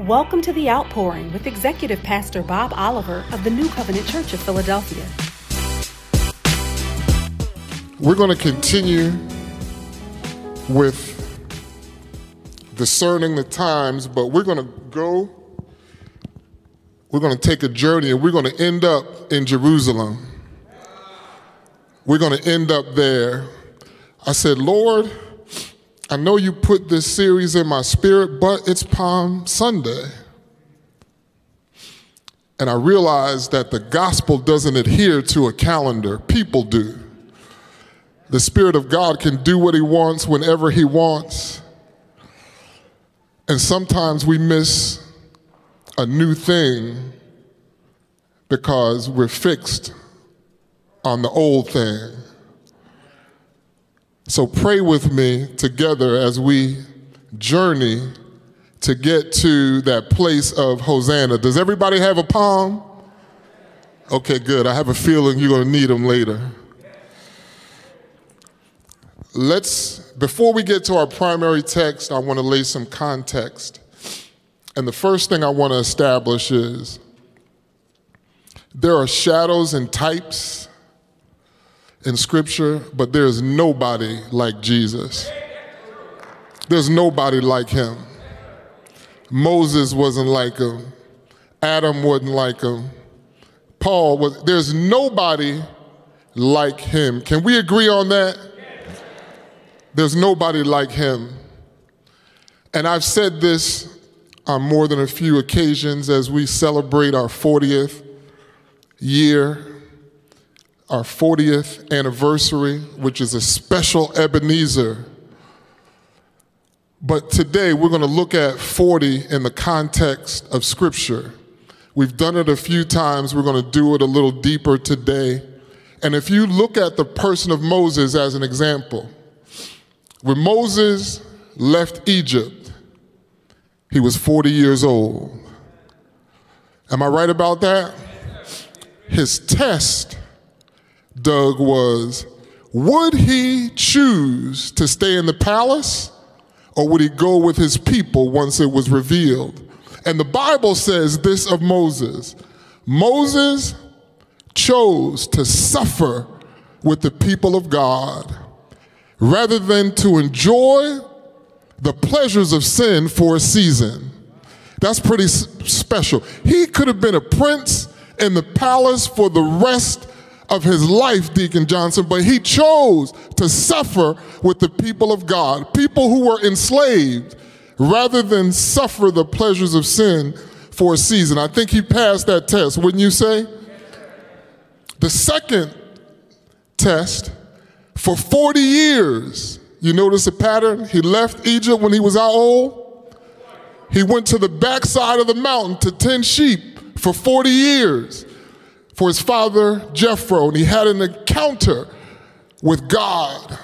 Welcome to The Outpouring with Executive Pastor Bob Oliver of the New Covenant Church of Philadelphia. We're going to continue with discerning the times, but we're going to go, we're going to take a journey, and we're going to end up in Jerusalem. We're going to end up there. I said, Lord, I know you put this series in my spirit, but it's Palm Sunday. And I realized that the gospel doesn't adhere to a calendar, people do. The Spirit of God can do what He wants whenever He wants. And sometimes we miss a new thing because we're fixed on the old thing. So pray with me together as we journey to get to that place of Hosanna. Does everybody have a palm? Okay, good. I have a feeling you're going to need them later. Let's, before we get to our primary text, I want to lay some context. And the first thing I want to establish is there are shadows and types in Scripture, but there's nobody like Jesus. There's nobody like him. Moses wasn't like him. Adam wasn't like him. Paul was, there's nobody like him. Can we agree on that? There's nobody like him. And I've said this on more than a few occasions as we celebrate our 40th year our 40th anniversary, which is a special Ebenezer. But today we're going to look at 40 in the context of Scripture. We've done it a few times, we're going to do it a little deeper today. And if you look at the person of Moses as an example, when Moses left Egypt, he was 40 years old. Am I right about that? His test Doug, was would he choose to stay in the palace or would he go with his people once it was revealed? And the Bible says this of Moses Moses chose to suffer with the people of God rather than to enjoy the pleasures of sin for a season. That's pretty special. He could have been a prince in the palace for the rest of his life, Deacon Johnson, but he chose to suffer with the people of God, people who were enslaved, rather than suffer the pleasures of sin for a season. I think he passed that test, wouldn't you say? The second test, for 40 years, you notice a pattern? He left Egypt when he was how old? He went to the backside of the mountain to tend sheep for 40 years for his father Jethro, and he had an encounter with God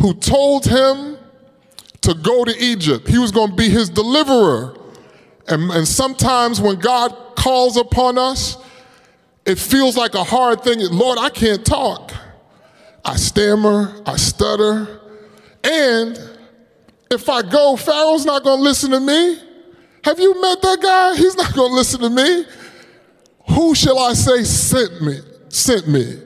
who told him to go to Egypt. He was going to be his deliverer. And, and sometimes when God calls upon us, it feels like a hard thing. Lord, I can't talk. I stammer, I stutter. And if I go, Pharaoh's not going to listen to me. Have you met that guy? He's not going to listen to me. Who shall I say sent me? Sent me.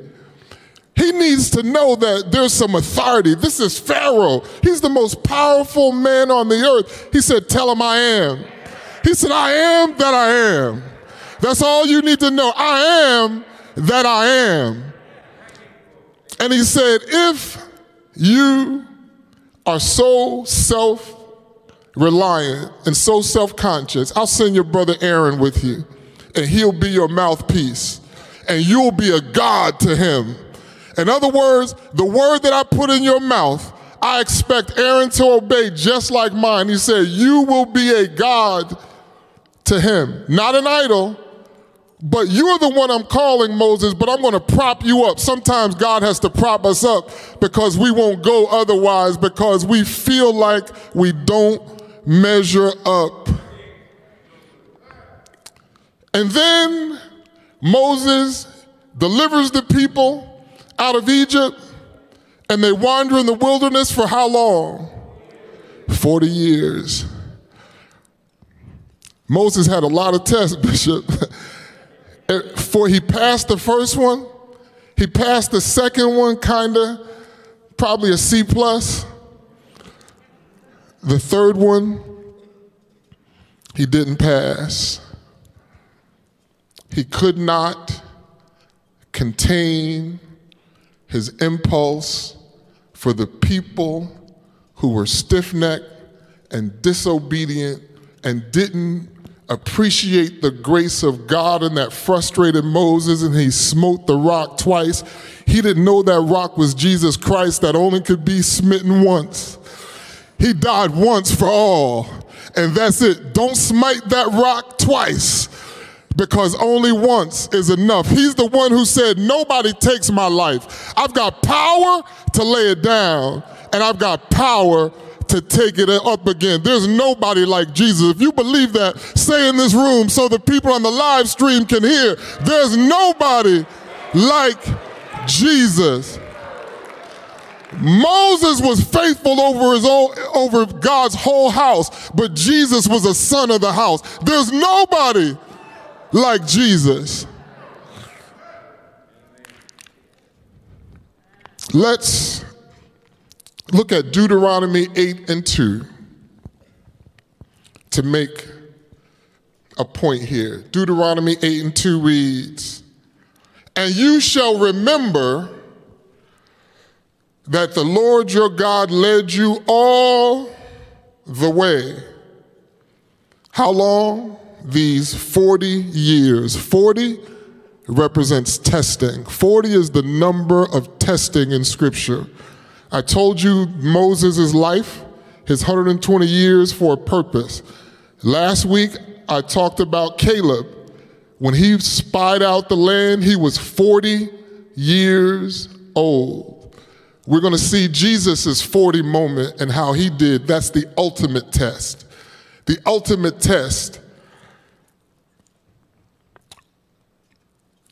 He needs to know that there's some authority. This is Pharaoh. He's the most powerful man on the earth. He said, Tell him I am. He said, I am that I am. That's all you need to know. I am that I am. And he said, If you are so self reliant and so self conscious, I'll send your brother Aaron with you and he'll be your mouthpiece, and you'll be a God to him. In other words, the word that I put in your mouth, I expect Aaron to obey just like mine. He said, You will be a God to him, not an idol. But you're the one I'm calling, Moses, but I'm going to prop you up. Sometimes God has to prop us up because we won't go otherwise because we feel like we don't measure up. And then Moses delivers the people out of Egypt, and they wander in the wilderness for how long? 40 years. Moses had a lot of tests, Bishop. For he passed the first one, he passed the second one, kinda, probably a C plus. The third one, he didn't pass. He could not contain his impulse for the people who were stiff necked and disobedient and didn't appreciate the grace of God and that frustrated Moses and he smote the rock twice. He didn't know that rock was Jesus Christ that only could be smitten once. He died once for all, and that's it. Don't smite that rock twice because only once is enough. He's the one who said, Nobody takes my life. I've got power to lay it down, and I've got power to take it up again. There's nobody like Jesus. If you believe that, say in this room so the people on the live stream can hear. There's nobody like Jesus. Moses was faithful over his own, over God's whole house, but Jesus was a son of the house. There's nobody like Jesus. Let's look at Deuteronomy 8 and 2 to make a point here. Deuteronomy 8 and 2 reads, And you shall remember that the Lord your God led you all the way. How long? These 40 years. 40 represents testing. 40 is the number of testing in Scripture. I told you Moses' life, his 120 years for a purpose. Last week, I talked about Caleb. When he spied out the land, he was 40 years old. We're going to see Jesus' 40 moment and how he did. That's the ultimate test. The ultimate test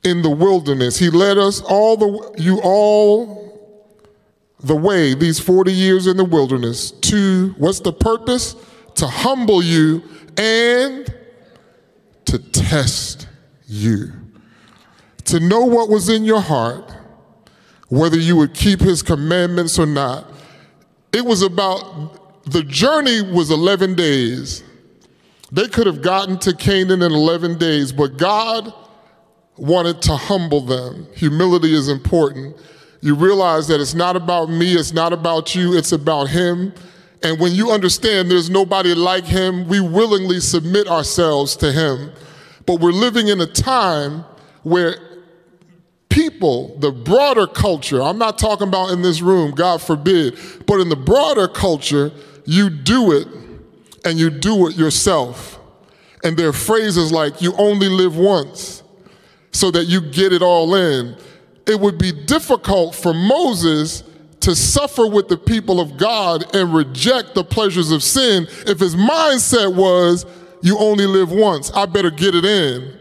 in the wilderness. He led us all the you all the way these 40 years in the wilderness to what's the purpose? To humble you and to test you. To know what was in your heart, whether you would keep his commandments or not. It was about the journey was 11 days. They could have gotten to Canaan in 11 days, but God wanted to humble them. Humility is important you realize that it's not about me, it's not about you, it's about Him. And when you understand there's nobody like Him, we willingly submit ourselves to Him. But we're living in a time where people, the broader culture, I'm not talking about in this room, God forbid, but in the broader culture, you do it and you do it yourself. And there are phrases like, you only live once, so that you get it all in it would be difficult for Moses to suffer with the people of God and reject the pleasures of sin if his mindset was, you only live once, I better get it in.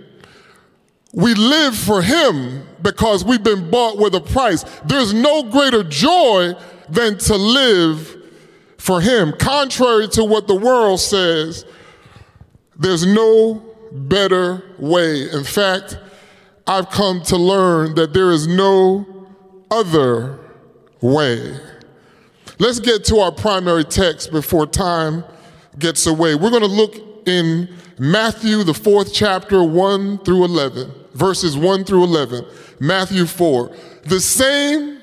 We live for him because we've been bought with a price. There's no greater joy than to live for him. Contrary to what the world says, there's no better way. In fact, I've come to learn that there is no other way. Let's get to our primary text before time gets away. We're going to look in Matthew, the fourth chapter, 1 through 11, verses 1 through 11. Matthew 4. The same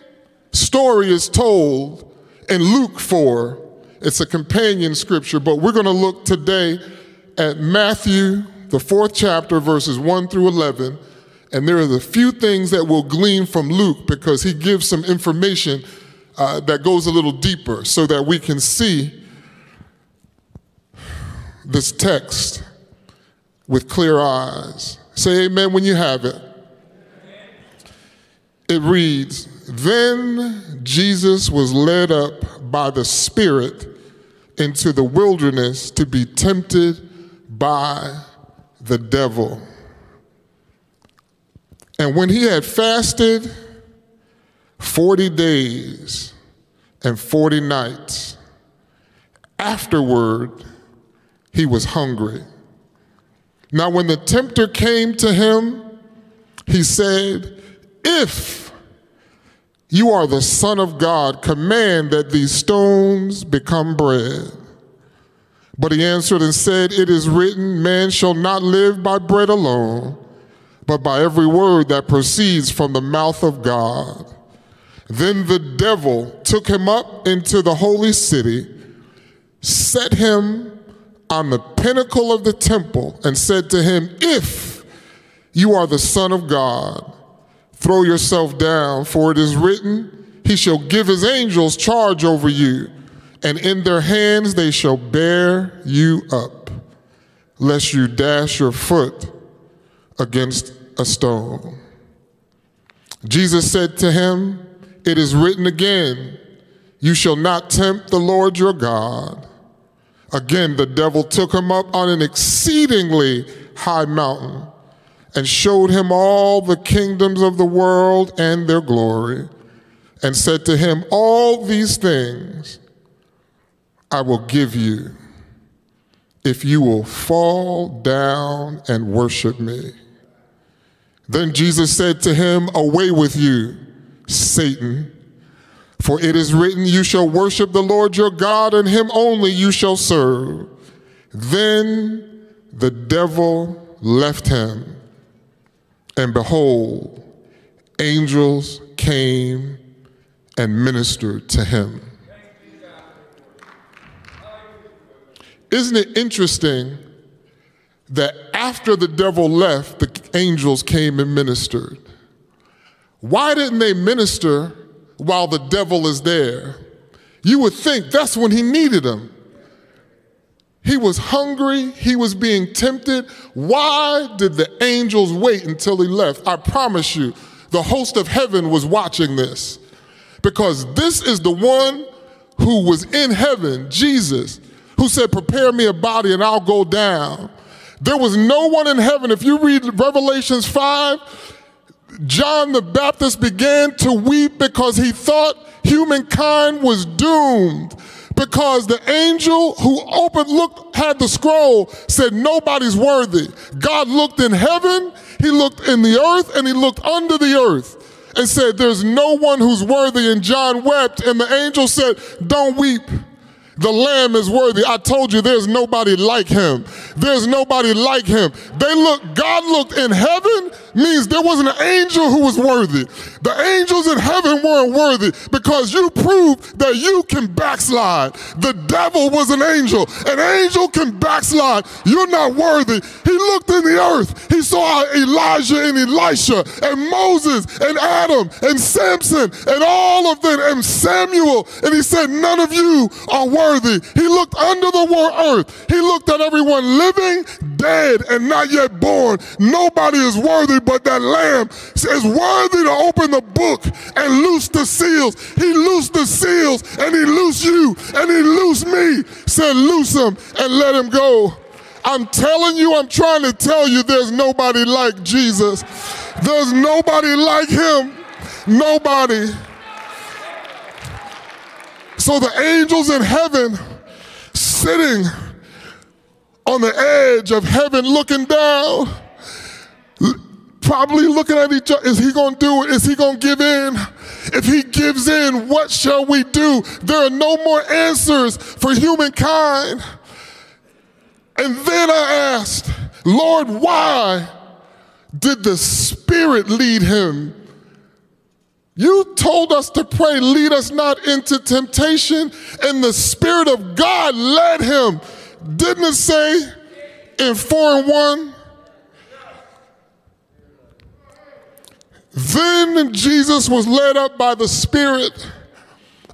story is told in Luke 4. It's a companion scripture, but we're going to look today at Matthew, the fourth chapter, verses 1 through 11 and there are a few things that we'll glean from Luke because he gives some information uh, that goes a little deeper so that we can see this text with clear eyes. Say amen when you have it. It reads Then Jesus was led up by the Spirit into the wilderness to be tempted by the devil. And when he had fasted 40 days and 40 nights, afterward he was hungry. Now, when the tempter came to him, he said, If you are the Son of God, command that these stones become bread. But he answered and said, It is written, Man shall not live by bread alone, but by every word that proceeds from the mouth of God. Then the devil took him up into the holy city, set him on the pinnacle of the temple, and said to him, If you are the Son of God, throw yourself down, for it is written, He shall give His angels charge over you, and in their hands they shall bear you up, lest you dash your foot against a stone. Jesus said to him, It is written again, You shall not tempt the Lord your God. Again, the devil took him up on an exceedingly high mountain and showed him all the kingdoms of the world and their glory, and said to him, All these things I will give you if you will fall down and worship me. Then Jesus said to him, Away with you, Satan. For it is written, You shall worship the Lord your God, and him only you shall serve. Then the devil left him, and behold, angels came and ministered to him. Isn't it interesting that after the devil left, the angels came and ministered? Why didn't they minister while the devil is there? You would think that's when he needed them. He was hungry, he was being tempted. Why did the angels wait until he left? I promise you, the host of heaven was watching this because this is the one who was in heaven, Jesus, who said, Prepare me a body and I'll go down. There was no one in heaven. If you read Revelations 5, John the Baptist began to weep because he thought humankind was doomed. Because the angel who opened, looked, had the scroll, said, Nobody's worthy. God looked in heaven, he looked in the earth, and he looked under the earth and said, There's no one who's worthy. And John wept, and the angel said, Don't weep. The Lamb is worthy. I told you there's nobody like him. There's nobody like him. They look, God looked in heaven means there wasn't an angel who was worthy. The angels in heaven weren't worthy because you proved that you can backslide. The devil was an angel. An angel can backslide. You're not worthy. He looked in the earth. He saw Elijah and Elisha and Moses and Adam and Samson and all of them and Samuel. And he said, None of you are worthy. He looked under the earth. He looked at everyone living, dead, and not yet born. Nobody is worthy but that lamb is worthy to open the book and loose the seals. He loosed the seals and he loosed you and he loosed me. Said, loose him and let him go. I'm telling you, I'm trying to tell you, there's nobody like Jesus. There's nobody like him. Nobody. So the angels in heaven sitting on the edge of heaven looking down probably looking at each other. Is he going to do it? Is he going to give in? If he gives in, what shall we do? There are no more answers for humankind. And then I asked, Lord, why did the Spirit lead him? You told us to pray, lead us not into temptation, and the Spirit of God led him. Didn't it say in 4 and 1? Then Jesus was led up by the Spirit.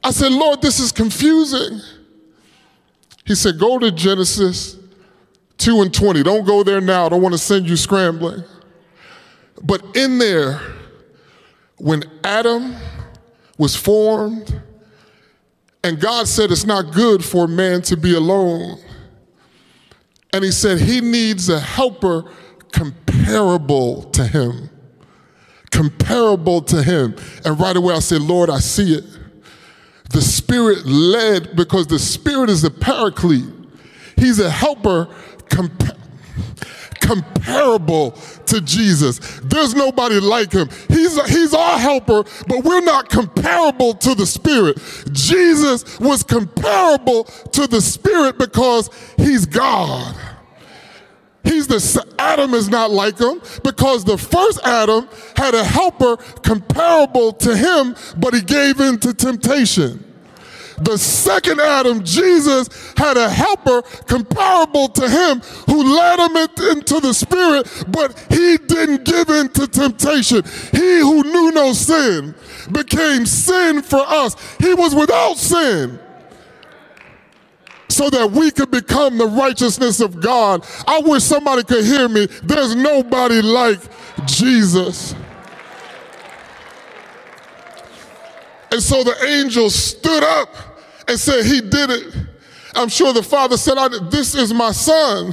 I said, Lord, this is confusing. He said, Go to Genesis 2 and 20. Don't go there now. I don't want to send you scrambling. But in there, when Adam was formed, and God said it's not good for man to be alone. And he said he needs a helper comparable to him comparable to him. And right away I said, Lord, I see it. The Spirit led because the Spirit is a paraclete. He's a helper comp- comparable to Jesus. There's nobody like him. He's, he's our helper, but we're not comparable to the Spirit. Jesus was comparable to the Spirit because he's God. He's the Adam is not like him because the first Adam had a helper comparable to him, but he gave in to temptation. The second Adam, Jesus, had a helper comparable to him who led him into the spirit, but he didn't give in to temptation. He who knew no sin became sin for us. He was without sin so that we could become the righteousness of God. I wish somebody could hear me. There's nobody like Jesus. And so the angel stood up and said, He did it. I'm sure the father said, This is my son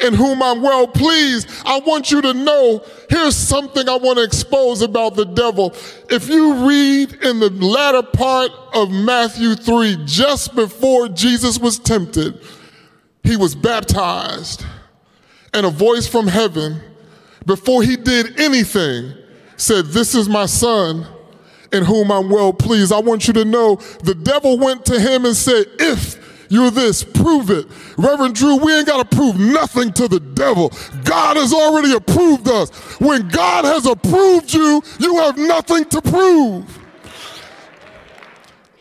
in whom I'm well pleased. I want you to know here's something I want to expose about the devil. If you read in the latter part of Matthew 3, just before Jesus was tempted, he was baptized, and a voice from heaven, before he did anything, said, This is my son in whom I'm well pleased. I want you to know the devil went to him and said, If you're this, prove it. Reverend Drew, we ain't got to prove nothing to the devil. God has already approved us. When God has approved you, you have nothing to prove.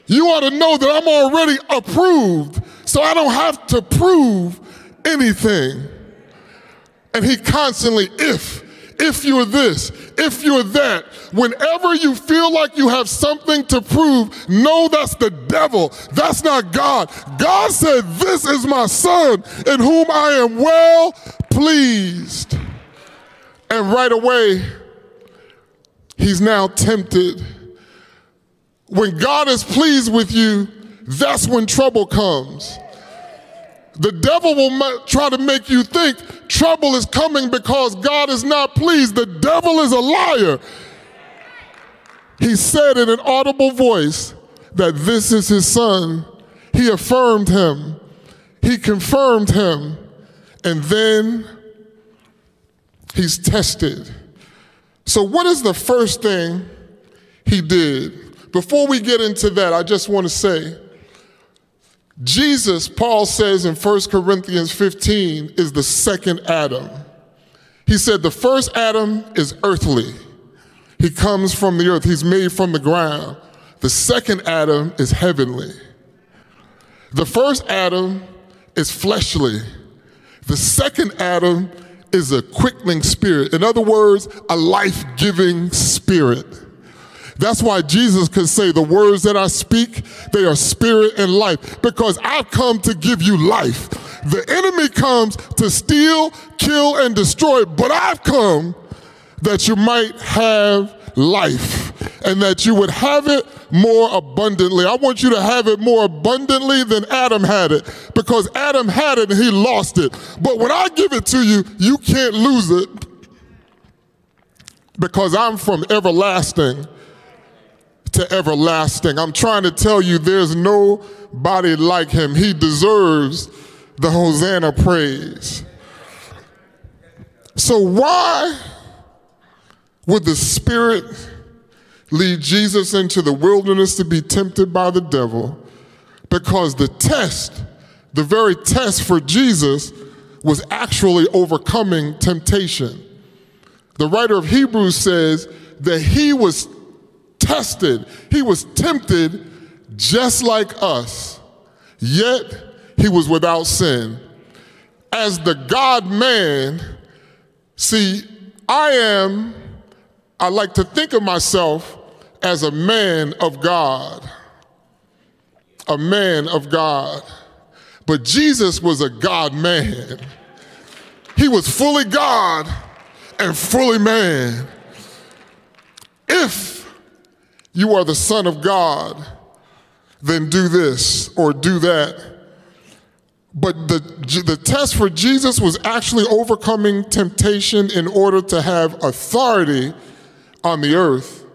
You ought to know that I'm already approved, so I don't have to prove anything. And he constantly, if, if you're this, if you're that, whenever you feel like you have something to prove, know that's the devil. That's not God. God said, This is my son in whom I am well pleased. And right away, he's now tempted. When God is pleased with you, that's when trouble comes. The devil will try to make you think trouble is coming because God is not pleased. The devil is a liar. He said in an audible voice that this is his son. He affirmed him, he confirmed him, and then he's tested. So, what is the first thing he did? Before we get into that, I just want to say, Jesus, Paul says in 1 Corinthians 15, is the second Adam. He said the first Adam is earthly. He comes from the earth, he's made from the ground. The second Adam is heavenly. The first Adam is fleshly. The second Adam is a quickening spirit. In other words, a life giving spirit. That's why Jesus could say, The words that I speak, they are spirit and life, because I've come to give you life. The enemy comes to steal, kill, and destroy, but I've come that you might have life and that you would have it more abundantly. I want you to have it more abundantly than Adam had it because Adam had it and he lost it. But when I give it to you, you can't lose it because I'm from everlasting to everlasting. I'm trying to tell you there's nobody like him. He deserves the Hosanna praise. So, why would the Spirit lead Jesus into the wilderness to be tempted by the devil? Because the test, the very test for Jesus, was actually overcoming temptation. The writer of Hebrews says that he was tested, he was tempted just like us, yet he was without sin. As the God man, see, I am, I like to think of myself as a man of God. A man of God. But Jesus was a God man. He was fully God and fully man. If you are the Son of God, then do this or do that. But the, the test for Jesus was actually overcoming temptation in order to have authority on the earth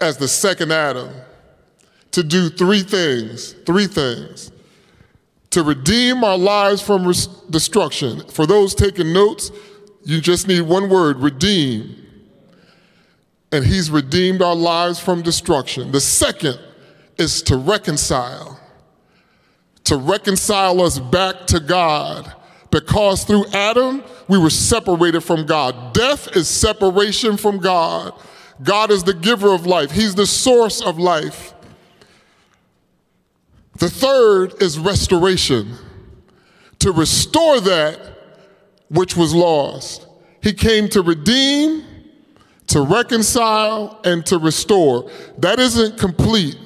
as the second Adam to do three things, three things to redeem our lives from res- destruction. For those taking notes, you just need one word redeem. And He's redeemed our lives from destruction. The second is to reconcile, to reconcile us back to God. Because through Adam, we were separated from God. Death is separation from God. God is the giver of life, He's the source of life. The third is restoration, to restore that which was lost. He came to redeem, to reconcile, and to restore. That isn't complete.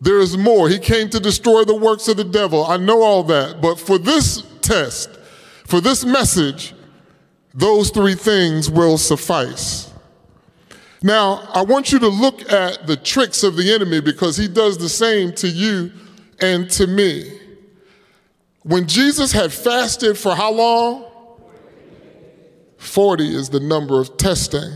There is more. He came to destroy the works of the devil. I know all that. But for this test, for this message, those three things will suffice. Now, I want you to look at the tricks of the enemy because he does the same to you and to me. When Jesus had fasted for how long? 40 is the number of testing.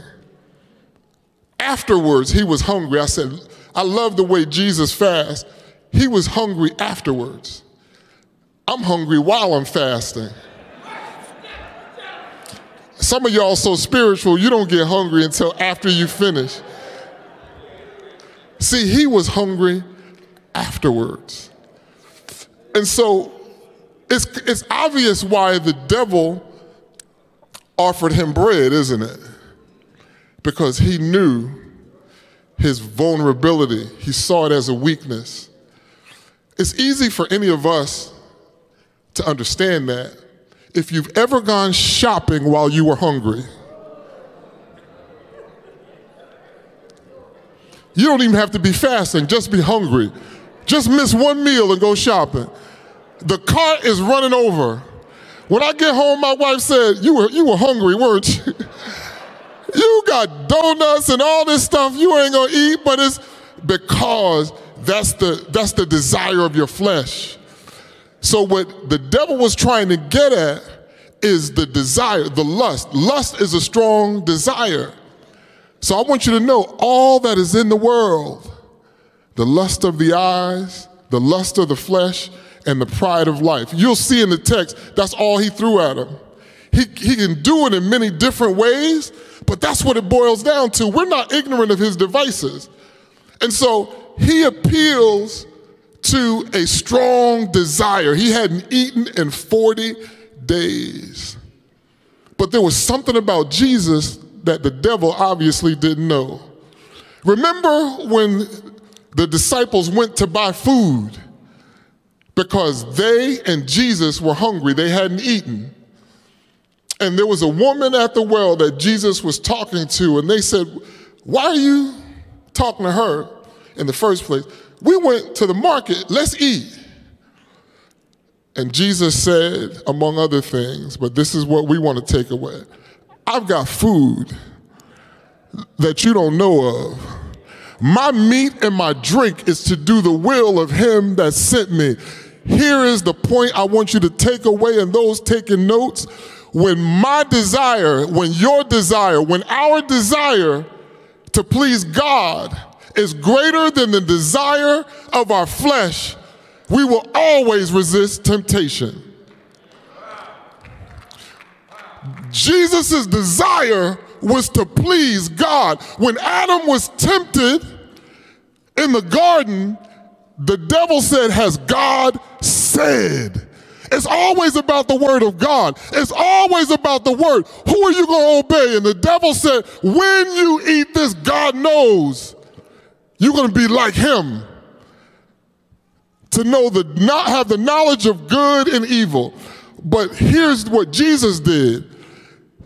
Afterwards, he was hungry. I said, I love the way Jesus fasts. He was hungry afterwards. I'm hungry while I'm fasting. Some of y'all so spiritual, you don't get hungry until after you finish. See, he was hungry afterwards. And so it's, it's obvious why the devil offered him bread, isn't it? Because he knew his vulnerability, he saw it as a weakness. It's easy for any of us to understand that if you've ever gone shopping while you were hungry. You don't even have to be fasting, just be hungry. Just miss one meal and go shopping. The cart is running over. When I get home, my wife said, You were, you were hungry, weren't you? you got donuts and all this stuff you ain't gonna eat, but it's because that's the, that's the desire of your flesh. So, what the devil was trying to get at is the desire, the lust. Lust is a strong desire. So, I want you to know all that is in the world the lust of the eyes, the lust of the flesh, and the pride of life. You'll see in the text, that's all he threw at him. He, he can do it in many different ways, but that's what it boils down to. We're not ignorant of his devices. And so he appeals to a strong desire. He hadn't eaten in 40 days. But there was something about Jesus that the devil obviously didn't know. Remember when the disciples went to buy food because they and Jesus were hungry, they hadn't eaten. And there was a woman at the well that Jesus was talking to, and they said, Why are you talking to her in the first place? We went to the market, let's eat. And Jesus said, among other things, but this is what we want to take away I've got food that you don't know of. My meat and my drink is to do the will of him that sent me. Here is the point I want you to take away, and those taking notes. When my desire, when your desire, when our desire to please God is greater than the desire of our flesh, we will always resist temptation. Jesus' desire was to please God. When Adam was tempted in the garden, the devil said, Has God said? It's always about the word of God. It's always about the word. Who are you going to obey? And the devil said, When you eat this, God knows you're going to be like him. To know the not have the knowledge of good and evil. But here's what Jesus did.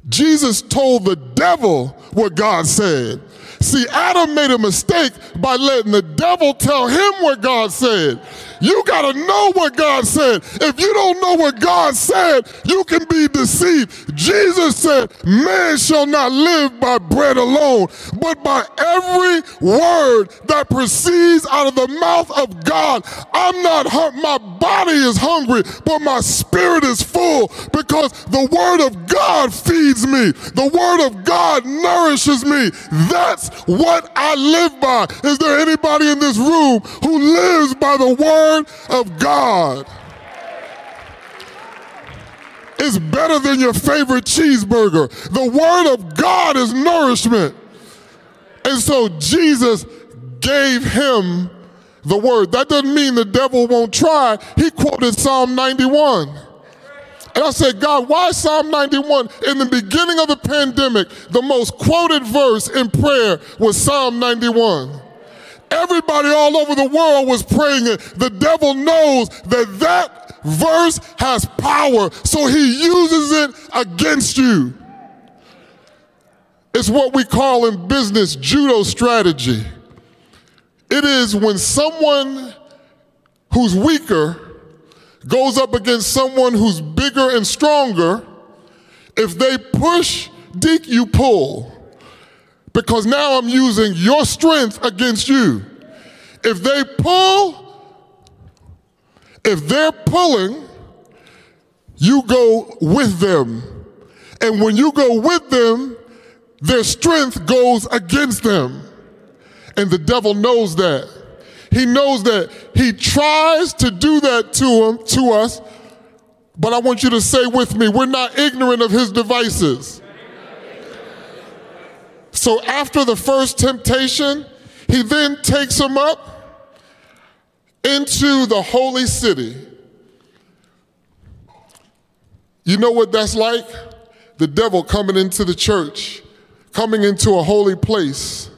Jesus told the devil what God said. See, Adam made a mistake by letting the devil tell him what God said. You got to know what God said. If you don't know what God said, you can be deceived. Jesus said, Man shall not live by bread alone, but by every word that proceeds out of the mouth of God. I'm not hungry. My body is hungry, but my spirit is full because the word of God feeds me. The word of God nourishes me. That's what I live by. Is there anybody in this room who lives by the word of God? is better than your favorite cheeseburger. The Word of God is nourishment. And so Jesus gave him the Word. That doesn't mean the devil won't try. He quoted Psalm 91. And I said, God, why Psalm 91? In the beginning of the pandemic, the most quoted verse in prayer was Psalm 91. Everybody all over the world was praying it. The devil knows that that verse has power, so he uses it against you. It's what we call in business judo strategy. It is when someone who's weaker goes up against someone who's bigger and stronger, if they push, Deke, you pull. Because now I'm using your strength against you. If they pull, if they're pulling, you go with them. And when you go with them, their strength goes against them. And the devil knows that. He knows that he tries to do that to him, to us, but I want you to say with me, we're not ignorant of his devices. So after the first temptation, he then takes him up into the holy city. You know what that's like? The devil coming into the church, coming into a holy place.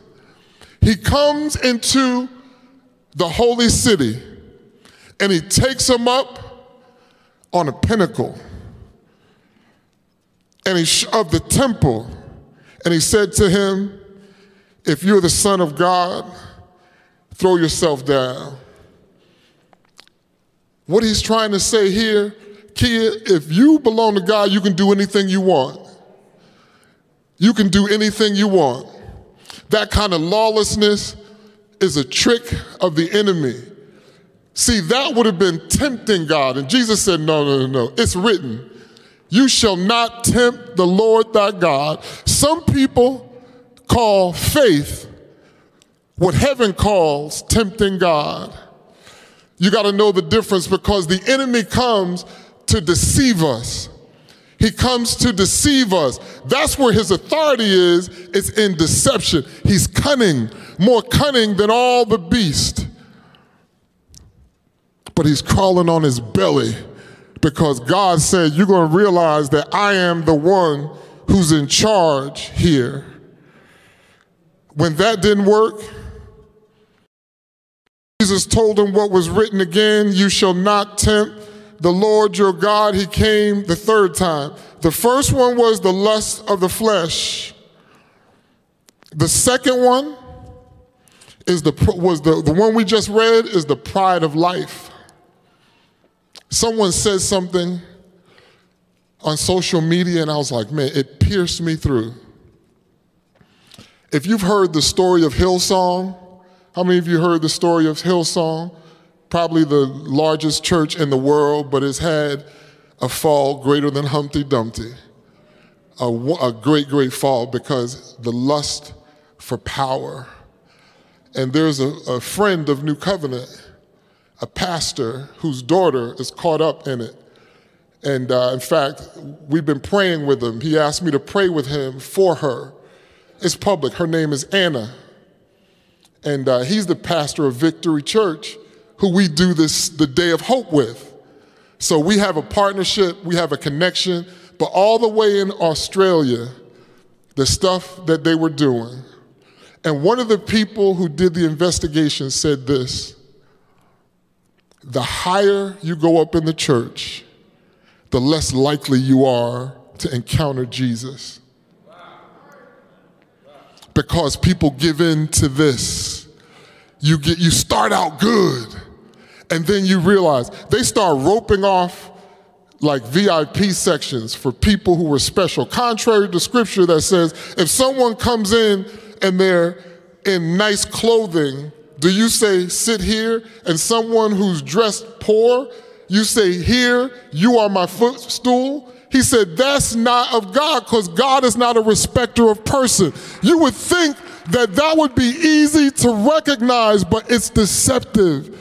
He comes into the holy city and he takes him up on a pinnacle and he of the temple and he said to him if you're the son of god throw yourself down what he's trying to say here kid if you belong to god you can do anything you want you can do anything you want that kind of lawlessness is a trick of the enemy. See, that would have been tempting God. And Jesus said, No, no, no, no. It's written, You shall not tempt the Lord thy God. Some people call faith what heaven calls tempting God. You got to know the difference because the enemy comes to deceive us. He comes to deceive us. That's where his authority is. It's in deception. He's cunning, more cunning than all the beast. But he's crawling on his belly because God said, You're going to realize that I am the one who's in charge here. When that didn't work, Jesus told him what was written again You shall not tempt the Lord your God, he came the third time. The first one was the lust of the flesh. The second one is the was the, the one we just read is the pride of life. Someone said something on social media, and I was like, man, it pierced me through. If you've heard the story of Hillsong, how many of you heard the story of Hillsong? probably the largest church in the world, but it's had a fall greater than Humpty Dumpty. A, a great, great fall because the lust for power. And there's a, a friend of New Covenant, a pastor whose daughter is caught up in it. And uh, in fact, we've been praying with him. He asked me to pray with him for her. It's public. Her name is Anna. And uh, he's the pastor of Victory Church who we do this the day of hope with. So we have a partnership, we have a connection, but all the way in Australia, the stuff that they were doing. And one of the people who did the investigation said this the higher you go up in the church, the less likely you are to encounter Jesus. Because people give in to this. You, get, you start out good and then you realize they start roping off like VIP sections for people who were special, contrary to scripture that says if someone comes in and they're in nice clothing, do you say sit here? And someone who's dressed poor, you say here, you are my footstool? He said that's not of God because God is not a respecter of person. You would think that that would be easy to recognize, but it's deceptive.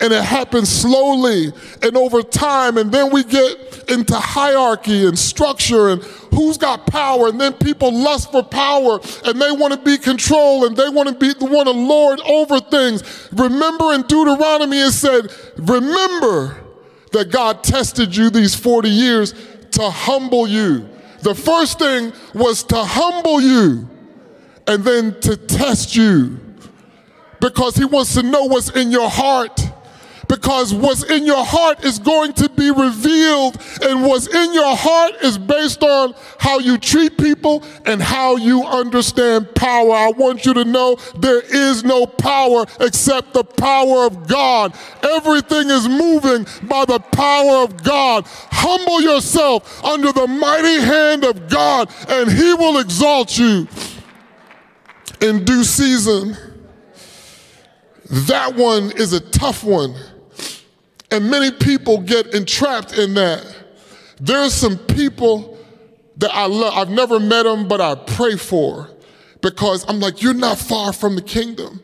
and it happens slowly and over time. And then we get into hierarchy and structure and who's got power. And then people lust for power and they want to be control and they want to be the one to lord over things. Remember in Deuteronomy, it said, Remember that God tested you these 40 years to humble you. The first thing was to humble you and then to test you because he wants to know what's in your heart. Because what's in your heart is going to be revealed, and what's in your heart is based on how you treat people and how you understand power. I want you to know there is no power except the power of God. Everything is moving by the power of God. Humble yourself under the mighty hand of God, and He will exalt you in due season. That one is a tough one. And many people get entrapped in that. There's some people that I love. I've never met them, but I pray for because I'm like, you're not far from the kingdom.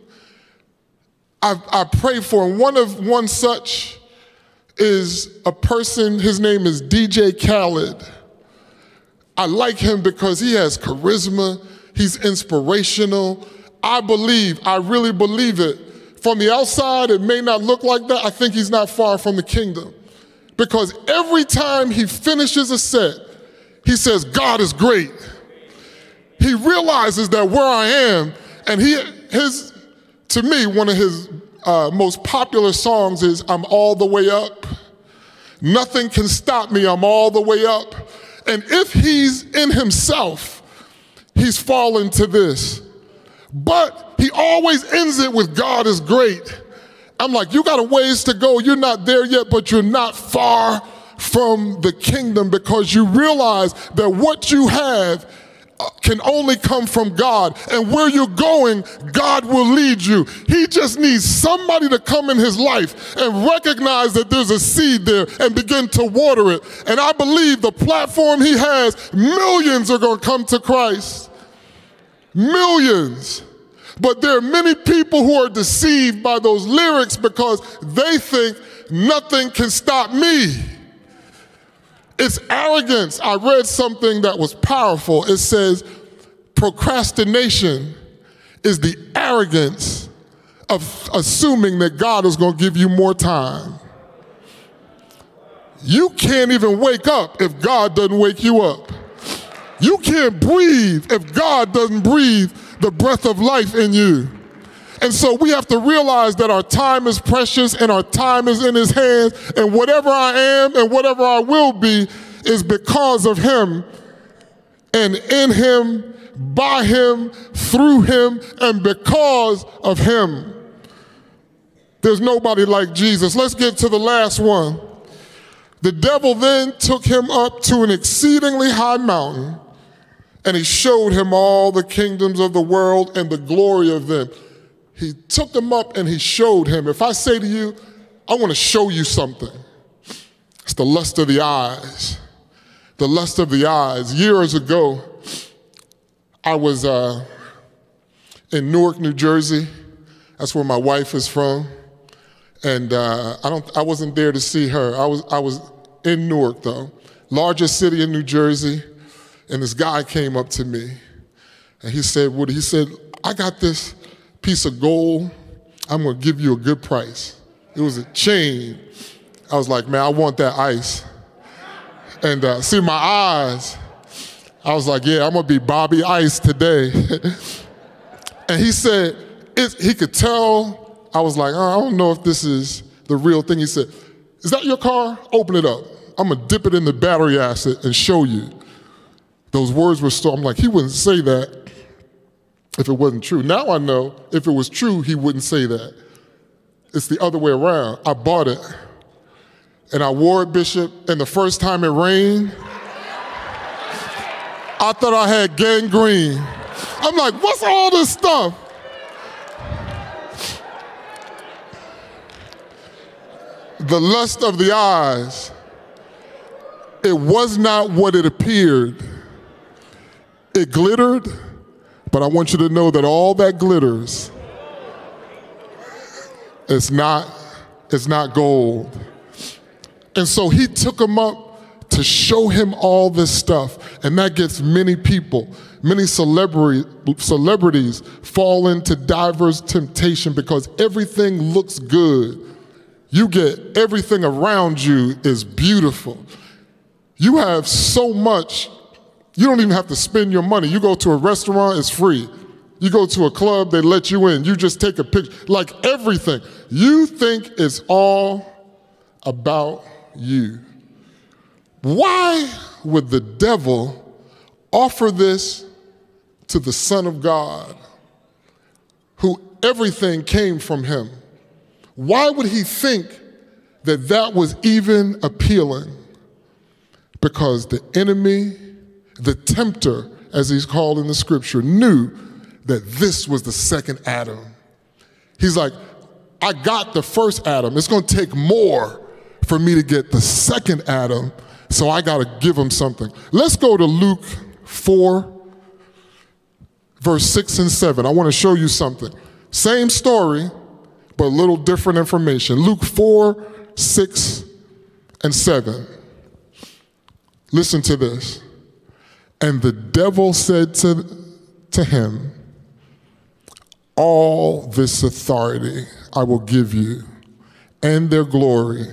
I, I pray for. One of one such is a person, his name is DJ Khaled. I like him because he has charisma, he's inspirational. I believe, I really believe it from the outside, it may not look like that. I think he's not far from the kingdom. Because every time he finishes a set, he says, God is great. He realizes that where I am, and he, his, to me, one of his uh, most popular songs is I'm All the Way Up. Nothing can stop me, I'm all the way up. And if he's in himself, he's fallen to this. But he always ends it with God is great. I'm like, you got a ways to go. You're not there yet, but you're not far from the kingdom because you realize that what you have uh, can only come from God. And where you're going, God will lead you. He just needs somebody to come in his life and recognize that there's a seed there and begin to water it. And I believe the platform he has, millions are going to come to Christ. Millions. But there are many people who are deceived by those lyrics because they think nothing can stop me. It's arrogance. I read something that was powerful. It says, procrastination is the arrogance of assuming that God is going to give you more time. You can't even wake up if God doesn't wake you up. You can't breathe if God doesn't breathe the breath of life in you. And so we have to realize that our time is precious and our time is in His hands, and whatever I am and whatever I will be is because of Him and in Him, by Him, through Him, and because of Him. There's nobody like Jesus. Let's get to the last one. The devil then took him up to an exceedingly high mountain and he showed him all the kingdoms of the world and the glory of them. He took them up and he showed him. If I say to you, I want to show you something, it's the lust of the eyes. The lust of the eyes. Years ago, I was uh, in Newark, New Jersey. That's where my wife is from. And uh, I, don't, I wasn't there to see her. I was, I was in Newark, though, largest city in New Jersey. And this guy came up to me and he said, Woody, he said, I got this piece of gold. I'm going to give you a good price. It was a chain. I was like, man, I want that ice. And uh, see my eyes. I was like, yeah, I'm going to be Bobby Ice today. and he said, he could tell. I was like, oh, I don't know if this is the real thing. He said, is that your car? Open it up. I'm going to dip it in the battery acid and show you. Those words were so, I'm like, he wouldn't say that if it wasn't true. Now I know if it was true, he wouldn't say that. It's the other way around. I bought it and I wore it, Bishop, and the first time it rained, I thought I had gangrene. I'm like, what's all this stuff? The lust of the eyes, it was not what it appeared. It glittered, but I want you to know that all that glitters is not is not gold. And so he took him up to show him all this stuff. And that gets many people, many celebrities fall into diverse temptation because everything looks good. You get everything around you is beautiful. You have so much, you don't even have to spend your money. You go to a restaurant, it's free. You go to a club, they let you in. You just take a picture. Like everything. You think it's all about you. Why would the devil offer this to the Son of God, who everything came from him? Why would he think that that was even appealing? Because the enemy, the tempter, as he's called in the scripture, knew that this was the second Adam. He's like, I got the first Adam. It's going to take more for me to get the second Adam, so I got to give him something. Let's go to Luke 4, verse 6 and 7. I want to show you something. Same story, but a little different information. Luke 4, 6, and 7. Listen to this. And the devil said to, to him, All this authority I will give you, and their glory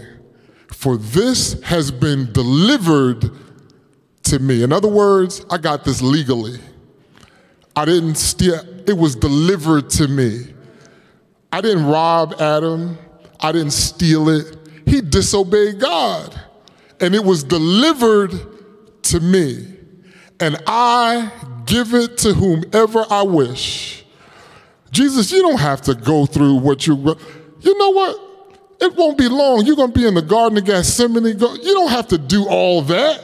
for this has been delivered to me. In other words, I got this legally. I didn't steal, it was delivered to me. I didn't rob Adam, I didn't steal it. He disobeyed God, and it was delivered to me. And I give it to whomever I wish. Jesus, you don't have to go through what you, you know what? It won't be long. You're going to be in the Garden of Gethsemane. You don't have to do all that.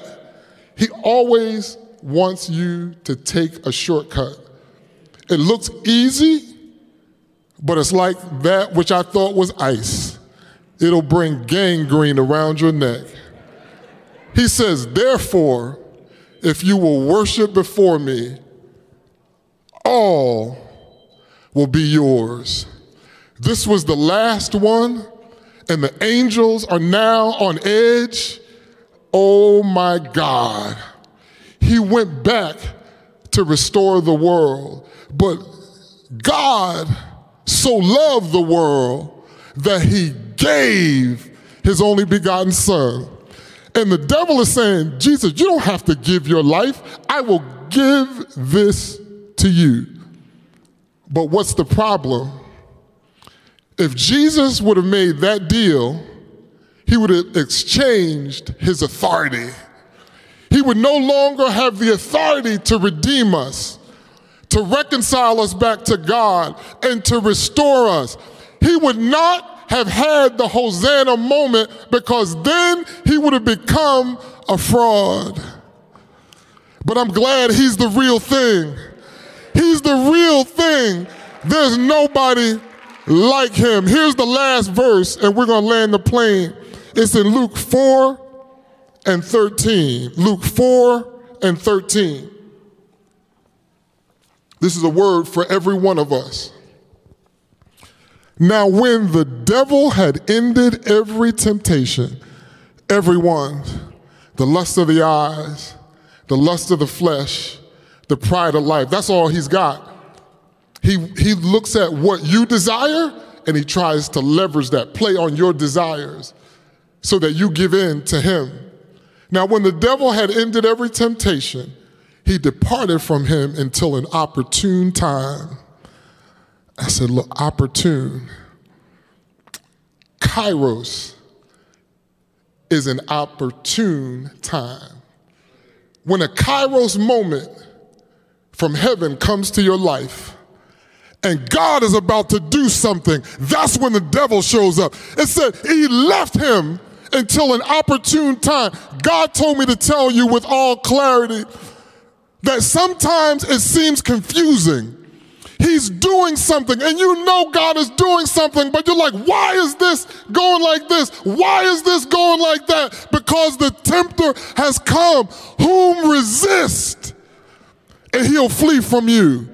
He always wants you to take a shortcut. It looks easy, but it's like that which I thought was ice. It'll bring gangrene around your neck. He says, Therefore, if you will worship before me, all will be yours. This was the last one and the angels are now on edge. Oh my God. He went back to restore the world. But God so loved the world that he gave his only begotten son. And the devil is saying, Jesus, you don't have to give your life. I will give this to you. But what's the problem? If Jesus would have made that deal, he would have exchanged his authority. He would no longer have the authority to redeem us, to reconcile us back to God, and to restore us. He would not have had the Hosanna moment because then he would have become a fraud. But I'm glad he's the real thing. He's the real thing. There's nobody like him. Here's the last verse, and we're going to land the plane. It's in Luke 4 and 13. Luke 4 and 13. This is a word for every one of us. Now, when the devil had ended every temptation, everyone, the lust of the eyes, the lust of the flesh, the pride of life, that's all he's got. He, he looks at what you desire and he tries to leverage that, play on your desires so that you give in to him. Now, when the devil had ended every temptation, he departed from him until an opportune time. I said, look, opportune. Kairos is an opportune time. When a Kairos moment from heaven comes to your life, and God is about to do something, that's when the devil shows up. It said he left him until an opportune time. God told me to tell you with all clarity that sometimes it seems confusing. He's doing something, and you know God is doing something, but you're like, why is this going like this? Why is this going like that? Because the tempter has come, whom resist, and he'll flee from you.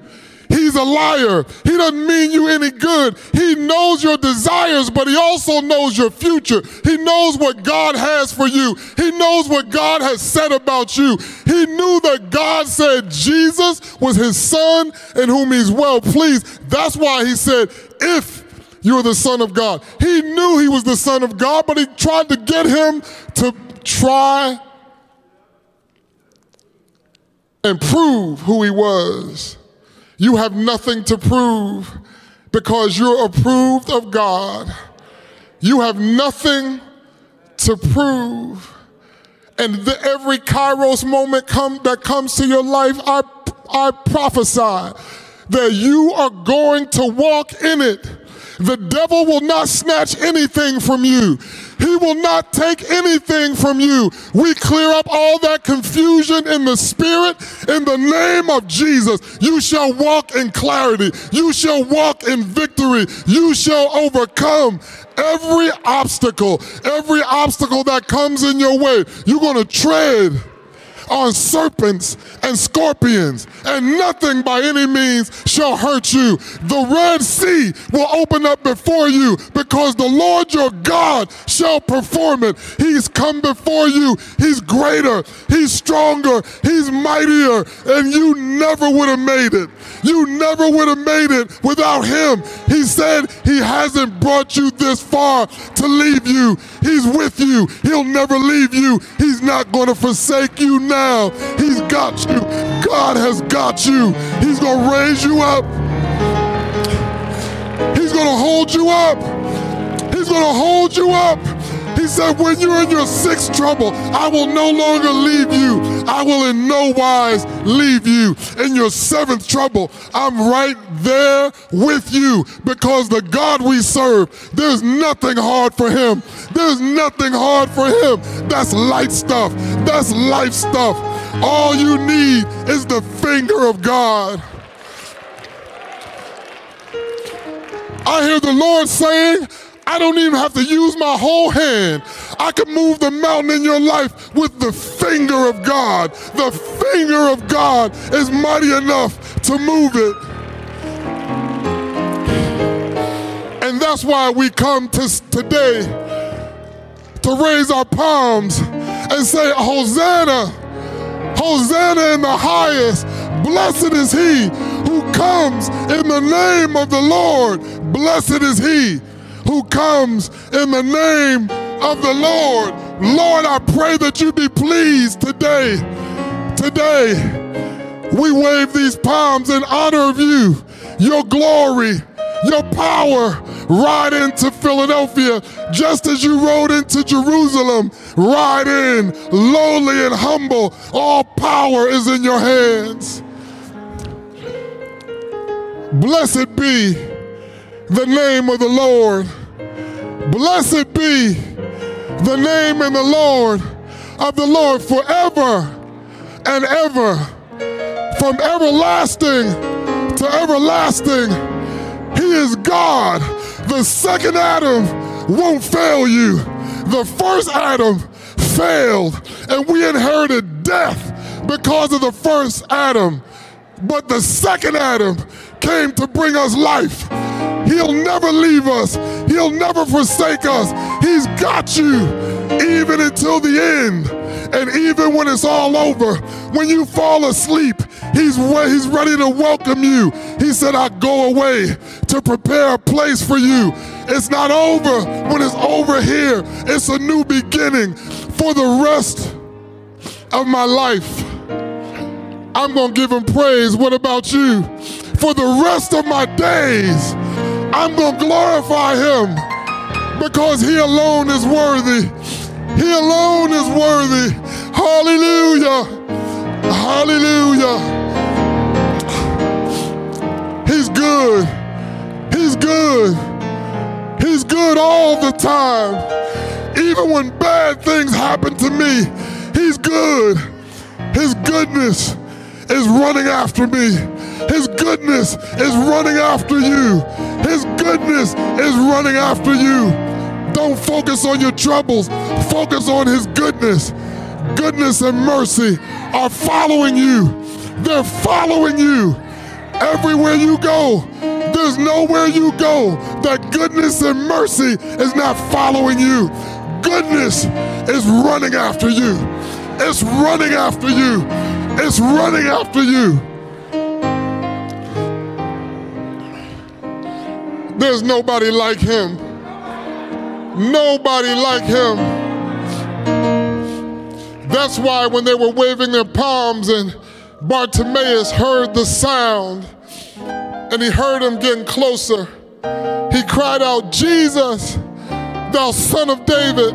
He's a liar. He doesn't mean you any good. He knows your desires, but he also knows your future. He knows what God has for you. He knows what God has said about you. He knew that God said Jesus was his son in whom he's well pleased. That's why he said, if you're the son of God. He knew he was the son of God, but he tried to get him to try and prove who he was. You have nothing to prove because you're approved of God. You have nothing to prove. And the, every kairos moment come, that comes to your life, I, I prophesy that you are going to walk in it. The devil will not snatch anything from you. He will not take anything from you. We clear up all that confusion in the spirit in the name of Jesus. You shall walk in clarity. You shall walk in victory. You shall overcome every obstacle, every obstacle that comes in your way. You're going to tread on serpents and scorpions, and nothing by any means shall hurt you. The Red Sea will open up before you because the Lord your God shall perform it. He's come before you. He's greater, He's stronger, He's mightier, and you never would have made it. You never would have made it without Him. He said He hasn't brought you this far to leave you. He's with you. He'll never leave you. He's not going to forsake you now now. He's got you. God has got you. He's going to raise you up. He's going to hold you up. He's going to hold you up. He said, When you're in your sixth trouble, I will no longer leave you. I will in no wise leave you. In your seventh trouble, I'm right there with you because the God we serve, there's nothing hard for him. There's nothing hard for him. That's light stuff. That's life stuff. All you need is the finger of God. I hear the Lord saying, I don't even have to use my whole hand. I can move the mountain in your life with the finger of God. The finger of God is mighty enough to move it. And that's why we come to today to raise our palms and say, Hosanna, Hosanna in the highest. Blessed is he who comes in the name of the Lord. Blessed is he who comes in the name of the Lord. Lord, I pray that you be pleased today. Today, we wave these palms in honor of you, your glory, your power. Ride into Philadelphia just as you rode into Jerusalem. Ride in, lowly and humble. All power is in your hands. Blessed be the name of the Lord. Blessed be the name and the Lord of the Lord forever and ever, from everlasting to everlasting. He is God. The second Adam won't fail you. The first Adam failed, and we inherited death because of the first Adam. But the second Adam came to bring us life. He'll never leave us. He'll never forsake us. He's got you even until the end. And even when it's all over, when you fall asleep, he's, he's ready to welcome you. He said, I go away to prepare a place for you. It's not over when it's over here. It's a new beginning for the rest of my life. I'm going to give him praise. What about you? For the rest of my days, I'm going to glorify him because he alone is worthy. He alone is worthy. Hallelujah. Hallelujah. He's good. He's good. He's good all the time. Even when bad things happen to me, He's good. His goodness is running after me. His goodness is running after you. His goodness is running after you. Don't focus on your troubles, focus on His goodness. Goodness and mercy are following you. They're following you. Everywhere you go, there's nowhere you go that goodness and mercy is not following you. Goodness is running after you. It's running after you. It's running after you. There's nobody like him. Nobody like him. That's why when they were waving their palms and Bartimaeus heard the sound and he heard him getting closer, he cried out, Jesus, thou son of David,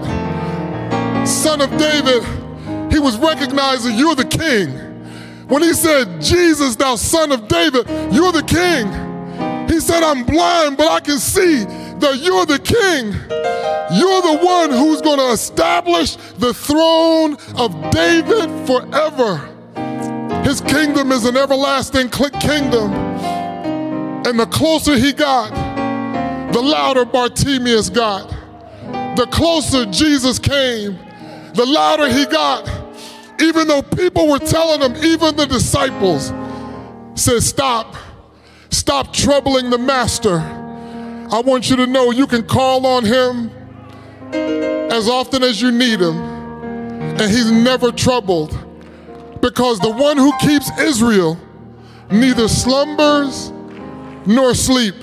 son of David. He was recognizing you're the king. When he said, Jesus, thou son of David, you're the king. He said, I'm blind, but I can see that you're the king. You're the one who's going to establish the throne of David forever. His kingdom is an everlasting kingdom. And the closer he got, the louder Bartimaeus got. The closer Jesus came, the louder he got. Even though people were telling him, even the disciples said, Stop Stop troubling the master. I want you to know you can call on him as often as you need him, and he's never troubled. Because the one who keeps Israel neither slumbers nor sleep.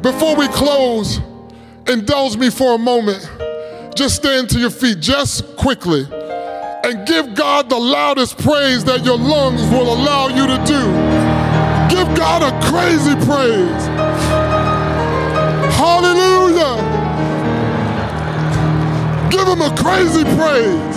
Before we close, indulge me for a moment. Just stand to your feet, just quickly, and give God the loudest praise that your lungs will allow you to do. Give God a crazy praise. Hallelujah. Give him a crazy praise.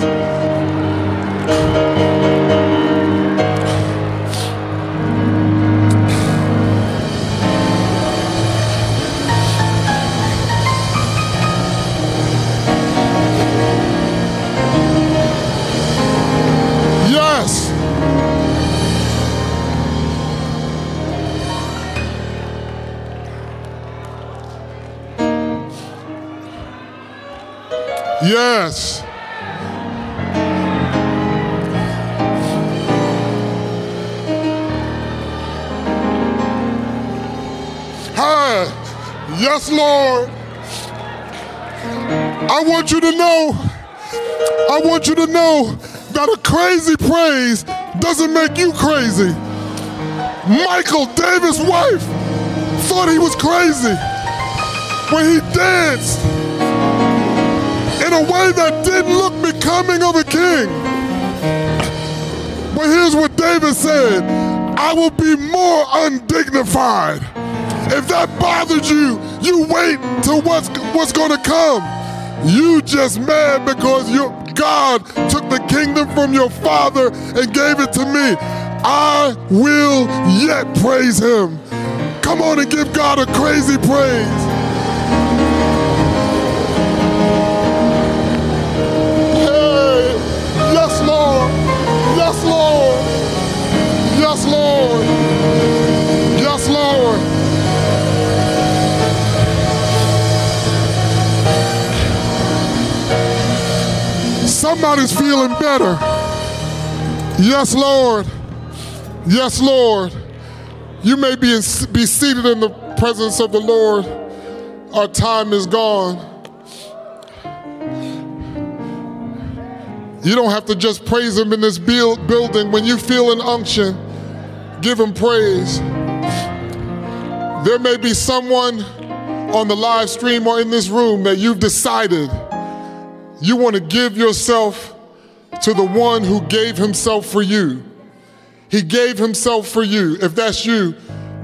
Yes. Hi. Yes, Lord. I want you to know, I want you to know that a crazy praise doesn't make you crazy. Michal David's wife, thought he was crazy when he danced a way that didn't look becoming of a king. But here's what David said I will be more undignified. If that bothered you, you wait till what's, what's going to come. You just mad because your God took the kingdom from your father and gave it to me. I will yet praise him. Come on and give God a crazy praise. Somebody's feeling better. Yes, Lord. Yes, Lord. You may be, in, be seated in the presence of the Lord. Our time is gone. You don't have to just praise Him in this building. When you feel an unction, give him praise. There may be someone on the live stream or in this room that you've decided you want to give yourself to the one who gave himself for you. He gave himself for you. If that's you,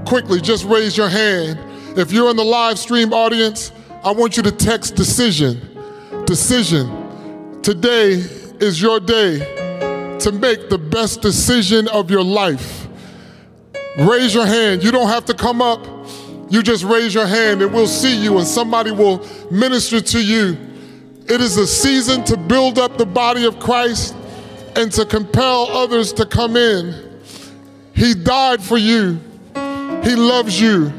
quickly just raise your hand. If you're in the live stream audience, I want you to text decision. Decision. Today is your day to make the best decision of your life. Raise your hand. You don't have to come up. You just raise your hand and we'll see you and somebody will minister to you. It is a season to build up the body of Christ and to compel others to come in. He died for you. He loves you.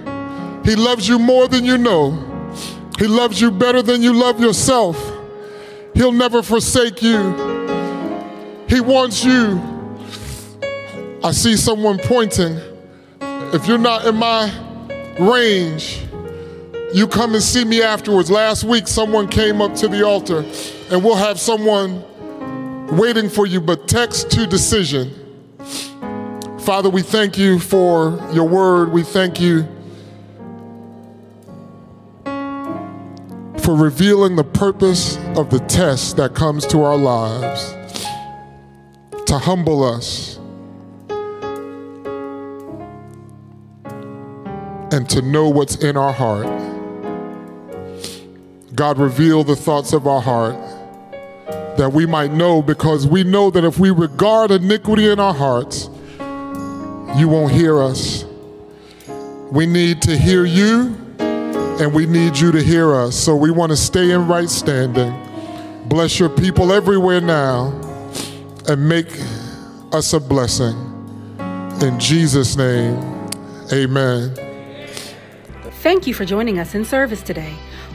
He loves you more than you know. He loves you better than you love yourself. He'll never forsake you. He wants you. I see someone pointing. If you're not in my range, you come and see me afterwards. Last week, someone came up to the altar, and we'll have someone waiting for you, but text to decision. Father, we thank you for your word. We thank you for revealing the purpose of the test that comes to our lives to humble us and to know what's in our heart. God, reveal the thoughts of our heart that we might know because we know that if we regard iniquity in our hearts, you won't hear us. We need to hear you and we need you to hear us. So we want to stay in right standing. Bless your people everywhere now and make us a blessing. In Jesus' name, amen. Thank you for joining us in service today.